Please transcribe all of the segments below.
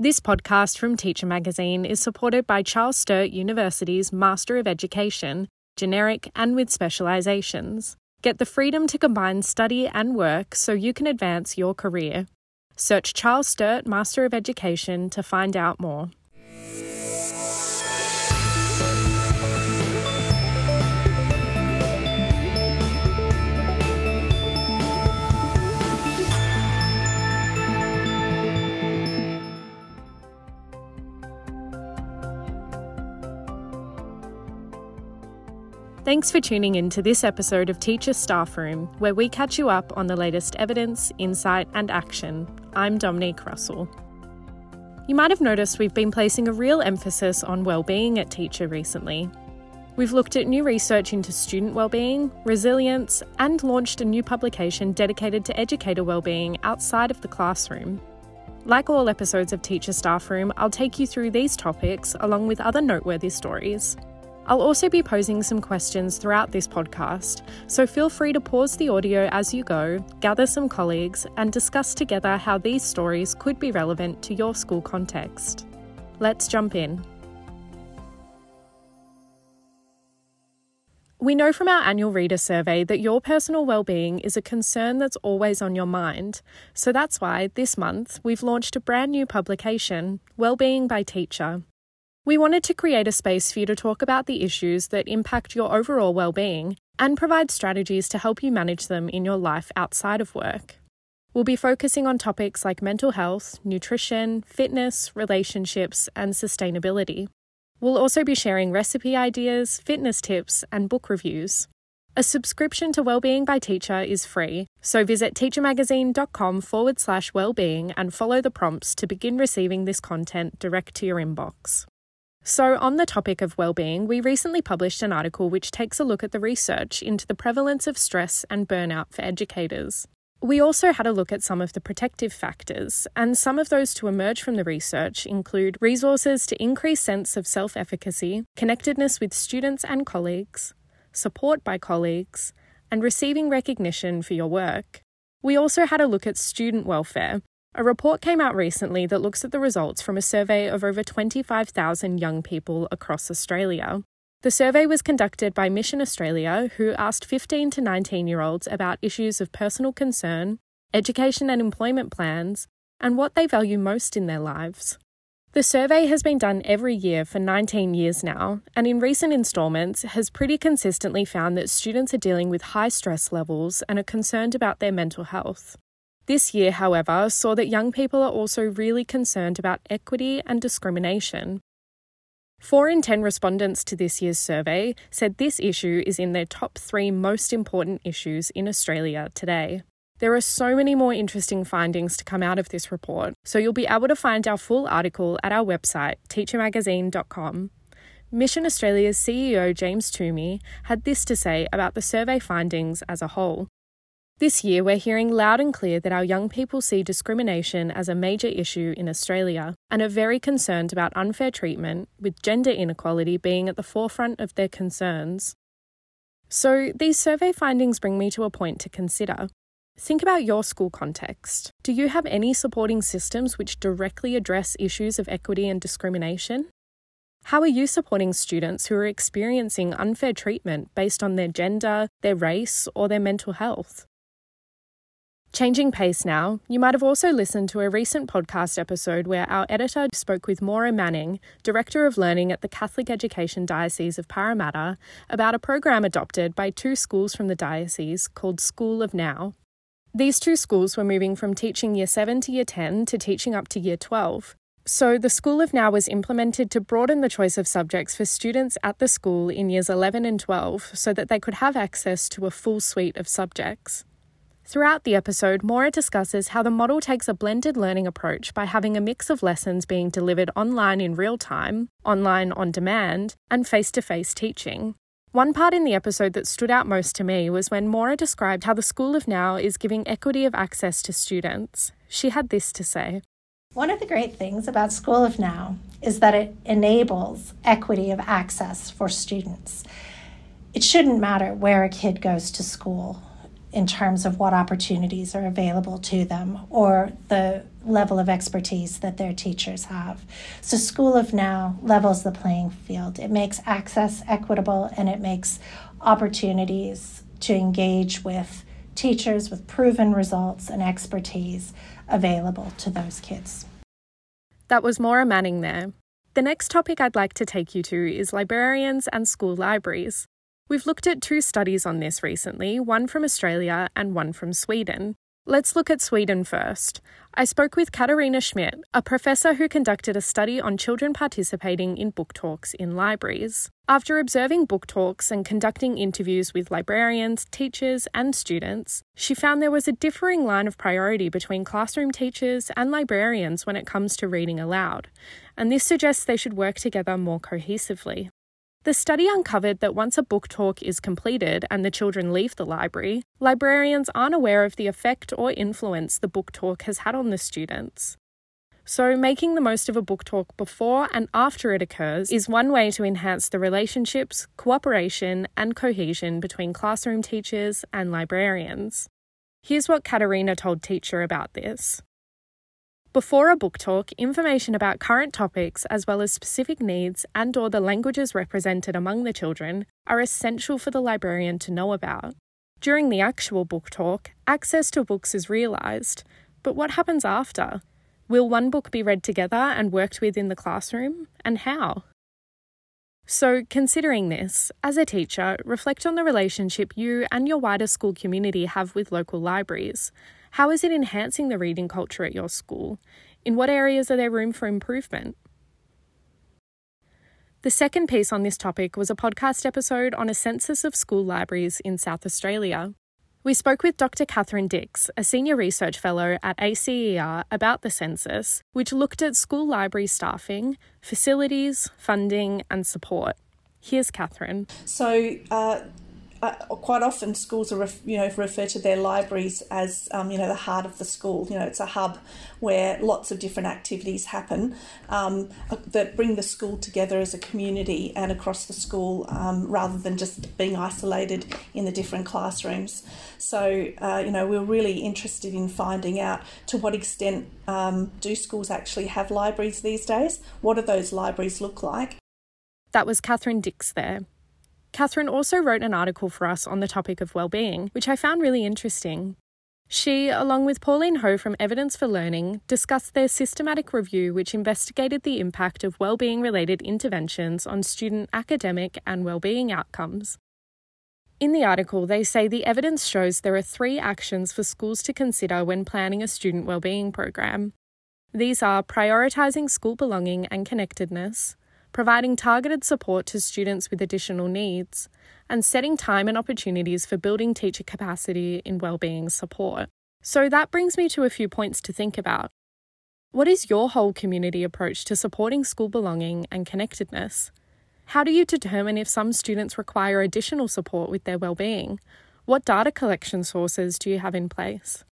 This podcast from Teacher Magazine is supported by Charles Sturt University's Master of Education, generic and with specializations. Get the freedom to combine study and work so you can advance your career. Search Charles Sturt Master of Education to find out more. Thanks for tuning in to this episode of Teacher Staff Room, where we catch you up on the latest evidence, insight, and action. I'm Dominique Russell. You might have noticed we've been placing a real emphasis on well-being at Teacher recently. We've looked at new research into student well-being, resilience, and launched a new publication dedicated to educator well-being outside of the classroom. Like all episodes of Teacher Staff Room, I'll take you through these topics along with other noteworthy stories. I'll also be posing some questions throughout this podcast, so feel free to pause the audio as you go, gather some colleagues, and discuss together how these stories could be relevant to your school context. Let's jump in. We know from our annual reader survey that your personal well-being is a concern that's always on your mind. So that's why this month we've launched a brand new publication, Wellbeing by Teacher, we wanted to create a space for you to talk about the issues that impact your overall well-being and provide strategies to help you manage them in your life outside of work. We'll be focusing on topics like mental health, nutrition, fitness, relationships, and sustainability. We'll also be sharing recipe ideas, fitness tips, and book reviews. A subscription to Wellbeing by Teacher is free, so visit teachermagazine.com forward slash wellbeing and follow the prompts to begin receiving this content direct to your inbox. So, on the topic of well-being, we recently published an article which takes a look at the research into the prevalence of stress and burnout for educators. We also had a look at some of the protective factors, and some of those to emerge from the research include resources to increase sense of self-efficacy, connectedness with students and colleagues, support by colleagues, and receiving recognition for your work. We also had a look at student welfare, a report came out recently that looks at the results from a survey of over 25,000 young people across Australia. The survey was conducted by Mission Australia, who asked 15 to 19 year olds about issues of personal concern, education and employment plans, and what they value most in their lives. The survey has been done every year for 19 years now, and in recent instalments has pretty consistently found that students are dealing with high stress levels and are concerned about their mental health. This year, however, saw that young people are also really concerned about equity and discrimination. Four in 10 respondents to this year's survey said this issue is in their top three most important issues in Australia today. There are so many more interesting findings to come out of this report, so you'll be able to find our full article at our website, teachermagazine.com. Mission Australia's CEO James Toomey had this to say about the survey findings as a whole. This year, we're hearing loud and clear that our young people see discrimination as a major issue in Australia and are very concerned about unfair treatment, with gender inequality being at the forefront of their concerns. So, these survey findings bring me to a point to consider. Think about your school context. Do you have any supporting systems which directly address issues of equity and discrimination? How are you supporting students who are experiencing unfair treatment based on their gender, their race, or their mental health? Changing pace now, you might have also listened to a recent podcast episode where our editor spoke with Maura Manning, Director of Learning at the Catholic Education Diocese of Parramatta, about a program adopted by two schools from the diocese called School of Now. These two schools were moving from teaching Year 7 to Year 10 to teaching up to Year 12. So, the School of Now was implemented to broaden the choice of subjects for students at the school in Years 11 and 12 so that they could have access to a full suite of subjects. Throughout the episode, Maura discusses how the model takes a blended learning approach by having a mix of lessons being delivered online in real time, online on demand, and face to face teaching. One part in the episode that stood out most to me was when Maura described how the School of Now is giving equity of access to students. She had this to say One of the great things about School of Now is that it enables equity of access for students. It shouldn't matter where a kid goes to school in terms of what opportunities are available to them or the level of expertise that their teachers have. So, School of Now levels the playing field. It makes access equitable and it makes opportunities to engage with teachers with proven results and expertise available to those kids. That was Maura Manning there. The next topic I'd like to take you to is librarians and school libraries. We've looked at two studies on this recently, one from Australia and one from Sweden. Let's look at Sweden first. I spoke with Katarina Schmidt, a professor who conducted a study on children participating in book talks in libraries. After observing book talks and conducting interviews with librarians, teachers, and students, she found there was a differing line of priority between classroom teachers and librarians when it comes to reading aloud, and this suggests they should work together more cohesively. The study uncovered that once a book talk is completed and the children leave the library, librarians aren't aware of the effect or influence the book talk has had on the students. So, making the most of a book talk before and after it occurs is one way to enhance the relationships, cooperation, and cohesion between classroom teachers and librarians. Here's what Katarina told Teacher about this. Before a book talk, information about current topics as well as specific needs and or the languages represented among the children are essential for the librarian to know about. During the actual book talk, access to books is realised, but what happens after? Will one book be read together and worked with in the classroom, and how? So, considering this, as a teacher, reflect on the relationship you and your wider school community have with local libraries how is it enhancing the reading culture at your school? In what areas are there room for improvement? The second piece on this topic was a podcast episode on a census of school libraries in South Australia. We spoke with Dr. Katherine Dix, a senior research fellow at ACER, about the census, which looked at school library staffing, facilities, funding, and support. Here's Katherine. So, uh, uh, quite often schools are you know refer to their libraries as um, you know the heart of the school. You know it's a hub where lots of different activities happen um, uh, that bring the school together as a community and across the school um, rather than just being isolated in the different classrooms. So uh, you know we're really interested in finding out to what extent um, do schools actually have libraries these days? What do those libraries look like? That was Katherine Dix there. Katherine also wrote an article for us on the topic of well-being, which I found really interesting. She, along with Pauline Ho from Evidence for Learning, discussed their systematic review which investigated the impact of well-being related interventions on student academic and well-being outcomes. In the article, they say the evidence shows there are three actions for schools to consider when planning a student well-being program. These are prioritising school belonging and connectedness, providing targeted support to students with additional needs, and setting time and opportunities for building teacher capacity in wellbeing support. So that brings me to a few points to think about. What is your whole community approach to supporting school belonging and connectedness? How do you determine if some students require additional support with their well-being? What data collection sources do you have in place?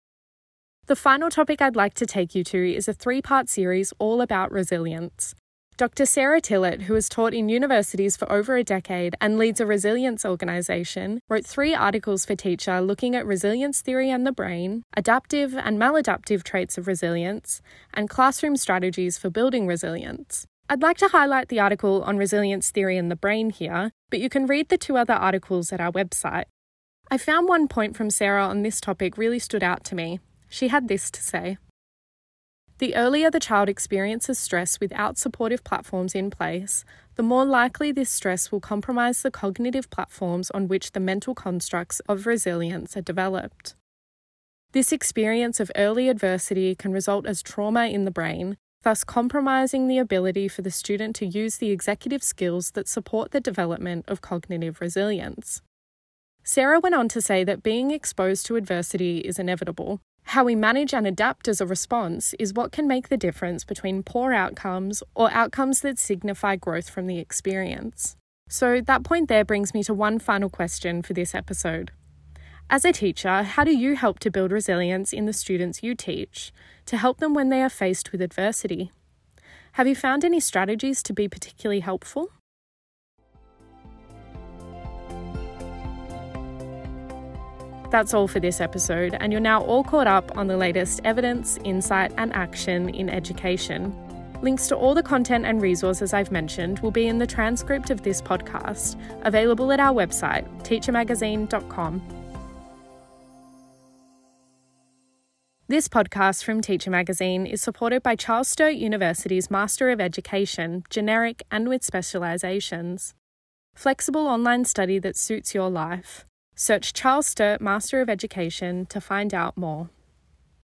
The final topic I'd like to take you to is a three part series all about resilience. Dr. Sarah Tillett, who has taught in universities for over a decade and leads a resilience organisation, wrote three articles for Teacher looking at resilience theory and the brain, adaptive and maladaptive traits of resilience, and classroom strategies for building resilience. I'd like to highlight the article on resilience theory and the brain here, but you can read the two other articles at our website. I found one point from Sarah on this topic really stood out to me. She had this to say. The earlier the child experiences stress without supportive platforms in place, the more likely this stress will compromise the cognitive platforms on which the mental constructs of resilience are developed. This experience of early adversity can result as trauma in the brain, thus compromising the ability for the student to use the executive skills that support the development of cognitive resilience. Sarah went on to say that being exposed to adversity is inevitable, how we manage and adapt as a response is what can make the difference between poor outcomes or outcomes that signify growth from the experience. So, that point there brings me to one final question for this episode. As a teacher, how do you help to build resilience in the students you teach to help them when they are faced with adversity? Have you found any strategies to be particularly helpful? That's all for this episode, and you're now all caught up on the latest evidence, insight, and action in education. Links to all the content and resources I've mentioned will be in the transcript of this podcast, available at our website, teachermagazine.com. This podcast from Teacher Magazine is supported by Charles Sturt University's Master of Education, generic and with specialisations. Flexible online study that suits your life. Search Charles Sturt Master of Education to find out more.